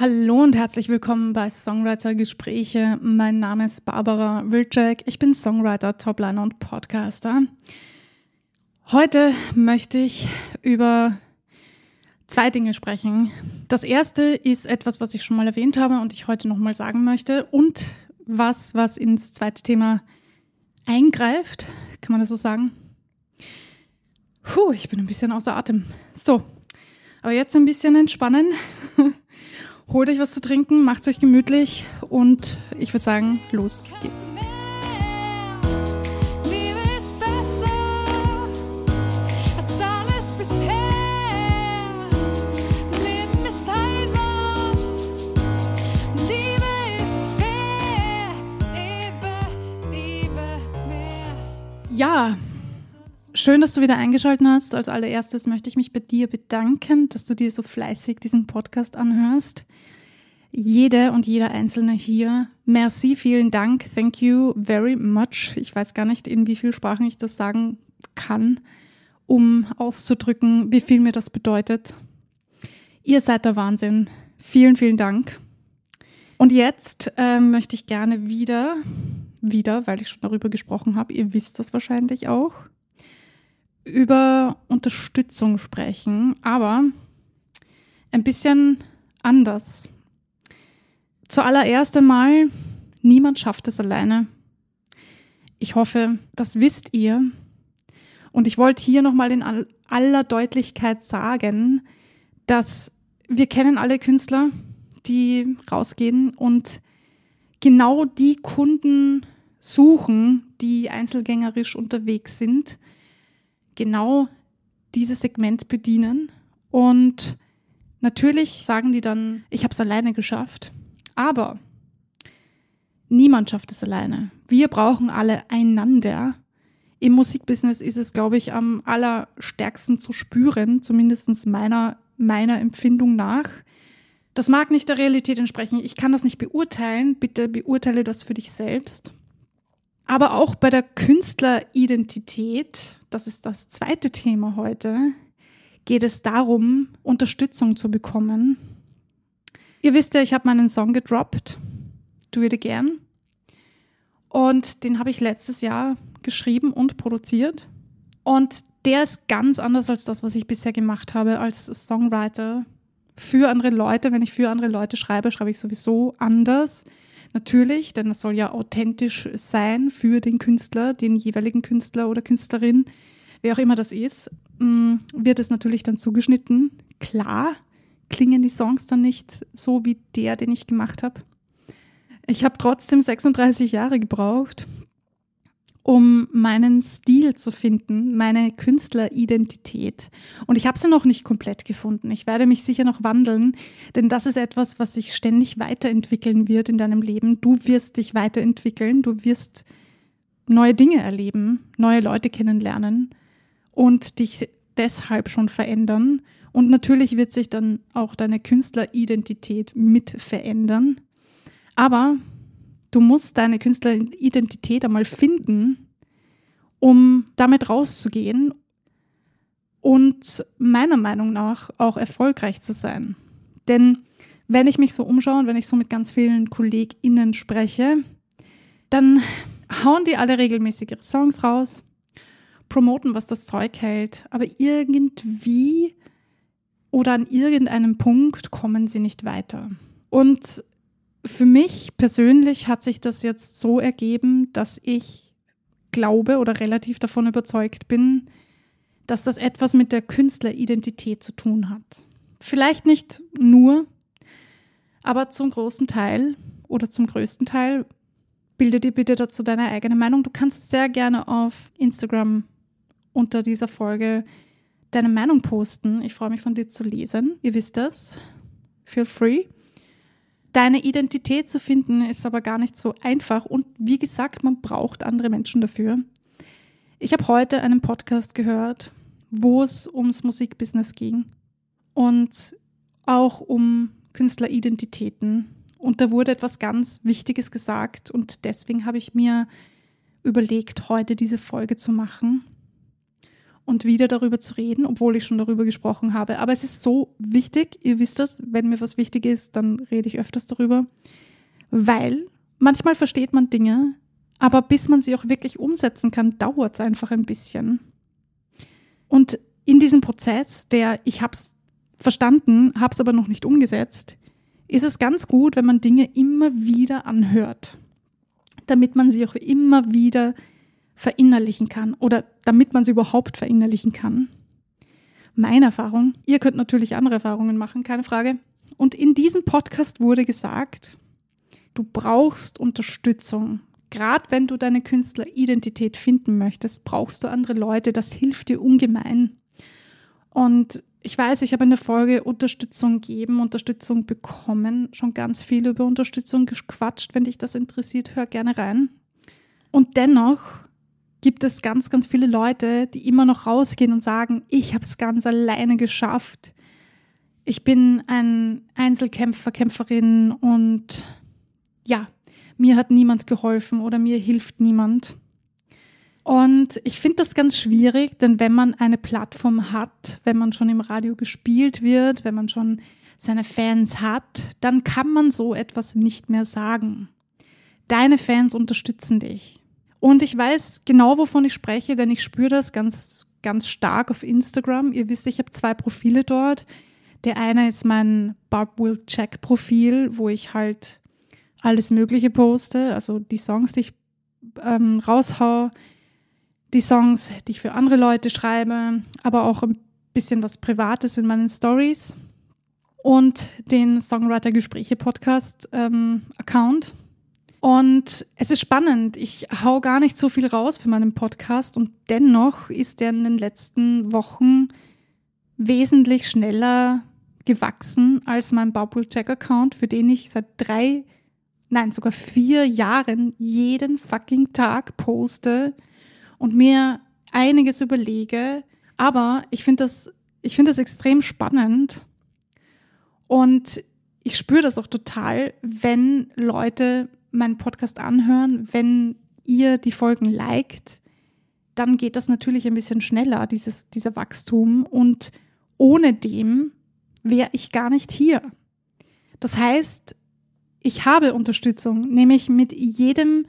Hallo und herzlich willkommen bei Songwriter Gespräche. Mein Name ist Barbara Wilczek. Ich bin Songwriter, Topliner und Podcaster. Heute möchte ich über zwei Dinge sprechen. Das erste ist etwas, was ich schon mal erwähnt habe und ich heute nochmal sagen möchte und was, was ins zweite Thema eingreift. Kann man das so sagen? Puh, ich bin ein bisschen außer Atem. So, aber jetzt ein bisschen entspannen. Holt euch was zu trinken, macht euch gemütlich und ich würde sagen, los geht's. Ja, schön, dass du wieder eingeschaltet hast. Als allererstes möchte ich mich bei dir bedanken, dass du dir so fleißig diesen Podcast anhörst jede und jeder Einzelne hier. Merci, vielen Dank, thank you very much. Ich weiß gar nicht, in wie vielen Sprachen ich das sagen kann, um auszudrücken, wie viel mir das bedeutet. Ihr seid der Wahnsinn. Vielen, vielen Dank. Und jetzt äh, möchte ich gerne wieder, wieder, weil ich schon darüber gesprochen habe, ihr wisst das wahrscheinlich auch, über Unterstützung sprechen, aber ein bisschen anders. Zuallererst einmal, niemand schafft es alleine. Ich hoffe, das wisst ihr. Und ich wollte hier nochmal in aller Deutlichkeit sagen, dass wir kennen alle Künstler, die rausgehen und genau die Kunden suchen, die einzelgängerisch unterwegs sind, genau dieses Segment bedienen. Und natürlich sagen die dann, ich habe es alleine geschafft. Aber niemand schafft es alleine. Wir brauchen alle einander. Im Musikbusiness ist es, glaube ich, am allerstärksten zu spüren, zumindest meiner, meiner Empfindung nach. Das mag nicht der Realität entsprechen. Ich kann das nicht beurteilen. Bitte beurteile das für dich selbst. Aber auch bei der Künstleridentität, das ist das zweite Thema heute, geht es darum, Unterstützung zu bekommen Ihr wisst ja, ich habe meinen Song gedroppt, Do It Again. Und den habe ich letztes Jahr geschrieben und produziert. Und der ist ganz anders als das, was ich bisher gemacht habe als Songwriter für andere Leute. Wenn ich für andere Leute schreibe, schreibe ich sowieso anders. Natürlich, denn es soll ja authentisch sein für den Künstler, den jeweiligen Künstler oder Künstlerin, wer auch immer das ist, mm, wird es natürlich dann zugeschnitten. Klar, klingen die Songs dann nicht so wie der, den ich gemacht habe. Ich habe trotzdem 36 Jahre gebraucht, um meinen Stil zu finden, meine Künstleridentität. Und ich habe sie noch nicht komplett gefunden. Ich werde mich sicher noch wandeln, denn das ist etwas, was sich ständig weiterentwickeln wird in deinem Leben. Du wirst dich weiterentwickeln, du wirst neue Dinge erleben, neue Leute kennenlernen und dich deshalb schon verändern. Und natürlich wird sich dann auch deine Künstleridentität mit verändern. Aber du musst deine Künstleridentität einmal finden, um damit rauszugehen und meiner Meinung nach auch erfolgreich zu sein. Denn wenn ich mich so umschaue und wenn ich so mit ganz vielen KollegInnen spreche, dann hauen die alle regelmäßig ihre Songs raus, promoten, was das Zeug hält, aber irgendwie oder an irgendeinem Punkt kommen sie nicht weiter. Und für mich persönlich hat sich das jetzt so ergeben, dass ich glaube oder relativ davon überzeugt bin, dass das etwas mit der Künstleridentität zu tun hat. Vielleicht nicht nur, aber zum großen Teil oder zum größten Teil bilde dir bitte dazu deine eigene Meinung. Du kannst sehr gerne auf Instagram unter dieser Folge deine Meinung posten. Ich freue mich von dir zu lesen. Ihr wisst das. Feel free. Deine Identität zu finden ist aber gar nicht so einfach und wie gesagt, man braucht andere Menschen dafür. Ich habe heute einen Podcast gehört, wo es ums Musikbusiness ging und auch um Künstleridentitäten. Und da wurde etwas ganz Wichtiges gesagt und deswegen habe ich mir überlegt, heute diese Folge zu machen. Und wieder darüber zu reden, obwohl ich schon darüber gesprochen habe. Aber es ist so wichtig, ihr wisst das, wenn mir was wichtig ist, dann rede ich öfters darüber, weil manchmal versteht man Dinge, aber bis man sie auch wirklich umsetzen kann, dauert es einfach ein bisschen. Und in diesem Prozess, der ich habe es verstanden, habe es aber noch nicht umgesetzt, ist es ganz gut, wenn man Dinge immer wieder anhört, damit man sie auch immer wieder verinnerlichen kann oder damit man sie überhaupt verinnerlichen kann. Meine Erfahrung, ihr könnt natürlich andere Erfahrungen machen, keine Frage. Und in diesem Podcast wurde gesagt, du brauchst Unterstützung. Gerade wenn du deine Künstleridentität finden möchtest, brauchst du andere Leute. Das hilft dir ungemein. Und ich weiß, ich habe in der Folge Unterstützung geben, Unterstützung bekommen, schon ganz viel über Unterstützung gequatscht. Wenn dich das interessiert, hör gerne rein. Und dennoch gibt es ganz, ganz viele Leute, die immer noch rausgehen und sagen, ich habe es ganz alleine geschafft. Ich bin ein Einzelkämpfer, Kämpferin und ja, mir hat niemand geholfen oder mir hilft niemand. Und ich finde das ganz schwierig, denn wenn man eine Plattform hat, wenn man schon im Radio gespielt wird, wenn man schon seine Fans hat, dann kann man so etwas nicht mehr sagen. Deine Fans unterstützen dich. Und ich weiß genau, wovon ich spreche, denn ich spüre das ganz, ganz stark auf Instagram. Ihr wisst, ich habe zwei Profile dort. Der eine ist mein Barb Will Check Profil, wo ich halt alles Mögliche poste, also die Songs, die ich ähm, raushau, die Songs, die ich für andere Leute schreibe, aber auch ein bisschen was Privates in meinen Stories und den Songwriter Gespräche Podcast ähm, Account. Und es ist spannend. Ich hau gar nicht so viel raus für meinen Podcast und dennoch ist er in den letzten Wochen wesentlich schneller gewachsen als mein Bubble Check Account, für den ich seit drei, nein, sogar vier Jahren jeden fucking Tag poste und mir einiges überlege. Aber ich finde das, ich finde das extrem spannend. Und ich spüre das auch total, wenn Leute meinen Podcast anhören, wenn ihr die Folgen liked, dann geht das natürlich ein bisschen schneller, dieses, dieser Wachstum. Und ohne dem wäre ich gar nicht hier. Das heißt, ich habe Unterstützung, nämlich mit jedem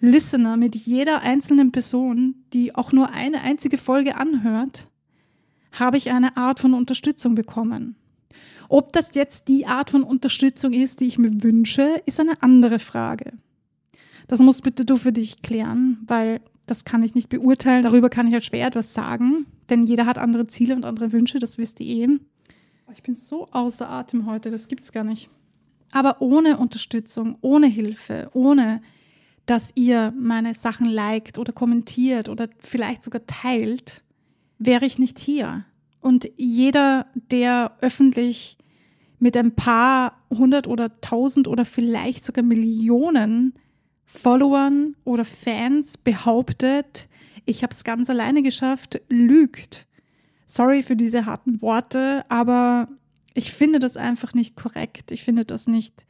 Listener, mit jeder einzelnen Person, die auch nur eine einzige Folge anhört, habe ich eine Art von Unterstützung bekommen. Ob das jetzt die Art von Unterstützung ist, die ich mir wünsche, ist eine andere Frage. Das musst bitte du für dich klären, weil das kann ich nicht beurteilen. Darüber kann ich halt schwer etwas sagen, denn jeder hat andere Ziele und andere Wünsche, das wisst ihr eh. Ich bin so außer Atem heute, das gibt's gar nicht. Aber ohne Unterstützung, ohne Hilfe, ohne dass ihr meine Sachen liked oder kommentiert oder vielleicht sogar teilt, wäre ich nicht hier. Und jeder, der öffentlich mit ein paar hundert oder tausend oder vielleicht sogar Millionen Followern oder Fans behauptet, ich habe es ganz alleine geschafft, lügt. Sorry für diese harten Worte, aber ich finde das einfach nicht korrekt. Ich finde das nicht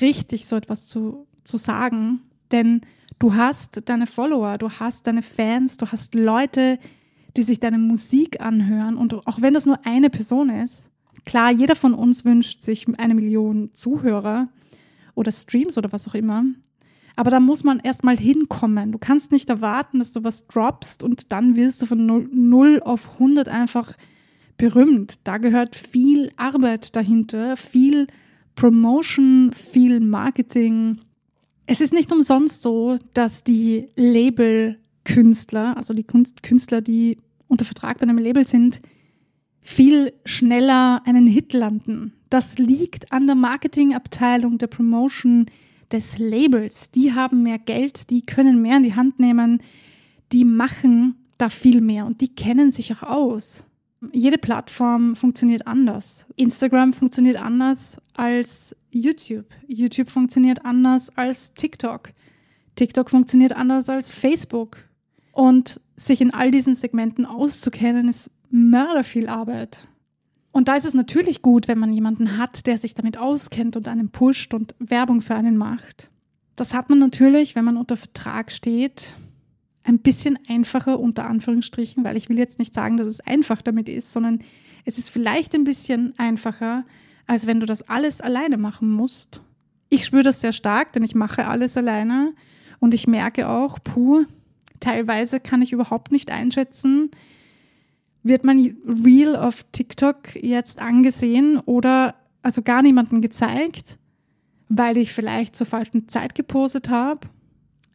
richtig, so etwas zu, zu sagen. Denn du hast deine Follower, du hast deine Fans, du hast Leute, die sich deine Musik anhören. Und auch wenn das nur eine Person ist, klar, jeder von uns wünscht sich eine Million Zuhörer oder Streams oder was auch immer. Aber da muss man erstmal hinkommen. Du kannst nicht erwarten, dass du was droppst und dann wirst du von 0 auf 100 einfach berühmt. Da gehört viel Arbeit dahinter, viel Promotion, viel Marketing, es ist nicht umsonst so, dass die Label-Künstler, also die Künstler, die unter Vertrag bei einem Label sind, viel schneller einen Hit landen. Das liegt an der Marketingabteilung, der Promotion des Labels. Die haben mehr Geld, die können mehr in die Hand nehmen, die machen da viel mehr und die kennen sich auch aus. Jede Plattform funktioniert anders. Instagram funktioniert anders als YouTube. YouTube funktioniert anders als TikTok. TikTok funktioniert anders als Facebook. Und sich in all diesen Segmenten auszukennen, ist mörderviel Arbeit. Und da ist es natürlich gut, wenn man jemanden hat, der sich damit auskennt und einen pusht und Werbung für einen macht. Das hat man natürlich, wenn man unter Vertrag steht, ein bisschen einfacher unter Anführungsstrichen, weil ich will jetzt nicht sagen, dass es einfach damit ist, sondern es ist vielleicht ein bisschen einfacher, als wenn du das alles alleine machen musst. Ich spüre das sehr stark, denn ich mache alles alleine und ich merke auch, puh, teilweise kann ich überhaupt nicht einschätzen, wird mein Reel auf TikTok jetzt angesehen oder also gar niemandem gezeigt, weil ich vielleicht zur falschen Zeit gepostet habe.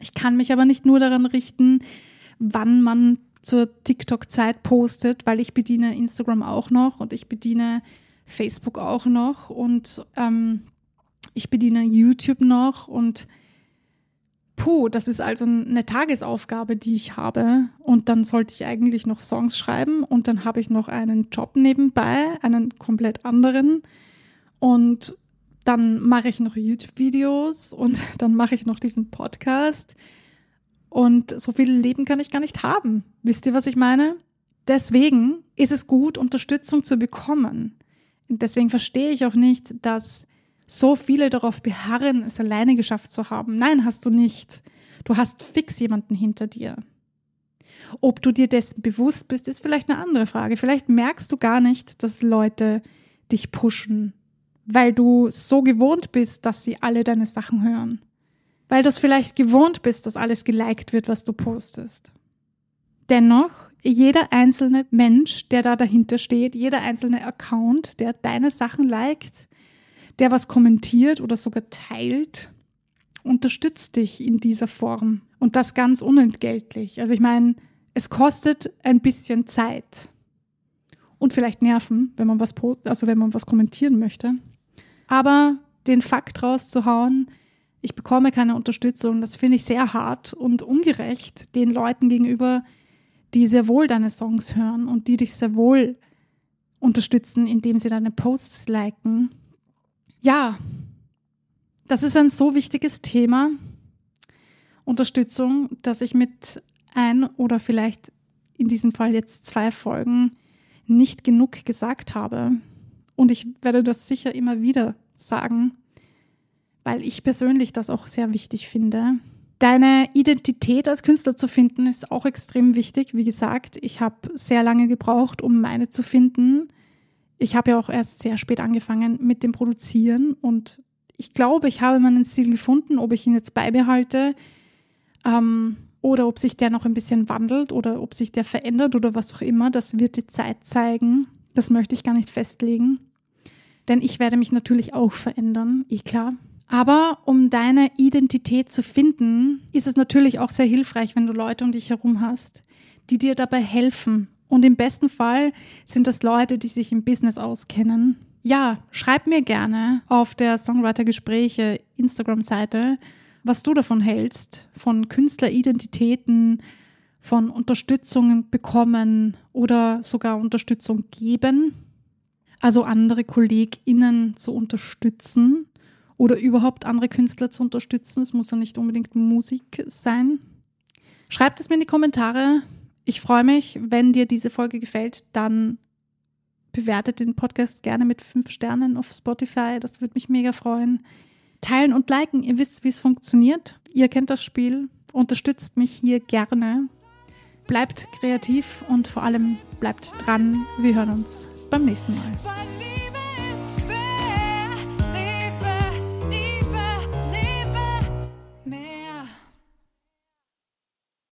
Ich kann mich aber nicht nur daran richten, wann man zur TikTok-Zeit postet, weil ich bediene Instagram auch noch und ich bediene Facebook auch noch und ähm, ich bediene YouTube noch und puh, das ist also eine Tagesaufgabe, die ich habe. Und dann sollte ich eigentlich noch Songs schreiben und dann habe ich noch einen Job nebenbei, einen komplett anderen. Und dann mache ich noch YouTube-Videos und dann mache ich noch diesen Podcast. Und so viel Leben kann ich gar nicht haben. Wisst ihr, was ich meine? Deswegen ist es gut, Unterstützung zu bekommen. Deswegen verstehe ich auch nicht, dass so viele darauf beharren, es alleine geschafft zu haben. Nein, hast du nicht. Du hast fix jemanden hinter dir. Ob du dir dessen bewusst bist, ist vielleicht eine andere Frage. Vielleicht merkst du gar nicht, dass Leute dich pushen, weil du so gewohnt bist, dass sie alle deine Sachen hören. Weil du es vielleicht gewohnt bist, dass alles geliked wird, was du postest. Dennoch, jeder einzelne Mensch, der da dahinter steht, jeder einzelne Account, der deine Sachen liked, der was kommentiert oder sogar teilt, unterstützt dich in dieser Form. Und das ganz unentgeltlich. Also ich meine, es kostet ein bisschen Zeit. Und vielleicht Nerven, wenn man was also wenn man was kommentieren möchte. Aber den Fakt rauszuhauen, ich bekomme keine Unterstützung, das finde ich sehr hart und ungerecht den Leuten gegenüber, die sehr wohl deine Songs hören und die dich sehr wohl unterstützen, indem sie deine Posts liken ja, das ist ein so wichtiges Thema, Unterstützung, dass ich mit ein oder vielleicht in diesem Fall jetzt zwei Folgen nicht genug gesagt habe. Und ich werde das sicher immer wieder sagen, weil ich persönlich das auch sehr wichtig finde. Deine Identität als Künstler zu finden ist auch extrem wichtig. Wie gesagt, ich habe sehr lange gebraucht, um meine zu finden ich habe ja auch erst sehr spät angefangen mit dem Produzieren und ich glaube, ich habe meinen Stil gefunden, ob ich ihn jetzt beibehalte ähm, oder ob sich der noch ein bisschen wandelt oder ob sich der verändert oder was auch immer. Das wird die Zeit zeigen. Das möchte ich gar nicht festlegen. Denn ich werde mich natürlich auch verändern, eh klar. Aber um deine Identität zu finden, ist es natürlich auch sehr hilfreich, wenn du Leute um dich herum hast, die dir dabei helfen und im besten Fall sind das Leute, die sich im Business auskennen. Ja, schreib mir gerne auf der Songwriter-Gespräche Instagram-Seite, was du davon hältst, von Künstleridentitäten, von Unterstützungen bekommen oder sogar Unterstützung geben. Also andere KollegInnen zu unterstützen oder überhaupt andere Künstler zu unterstützen. Es muss ja nicht unbedingt Musik sein. Schreibt es mir in die Kommentare. Ich freue mich, wenn dir diese Folge gefällt, dann bewertet den Podcast gerne mit fünf Sternen auf Spotify. Das würde mich mega freuen. Teilen und liken. Ihr wisst, wie es funktioniert. Ihr kennt das Spiel. Unterstützt mich hier gerne. Bleibt kreativ und vor allem bleibt dran. Wir hören uns beim nächsten Mal.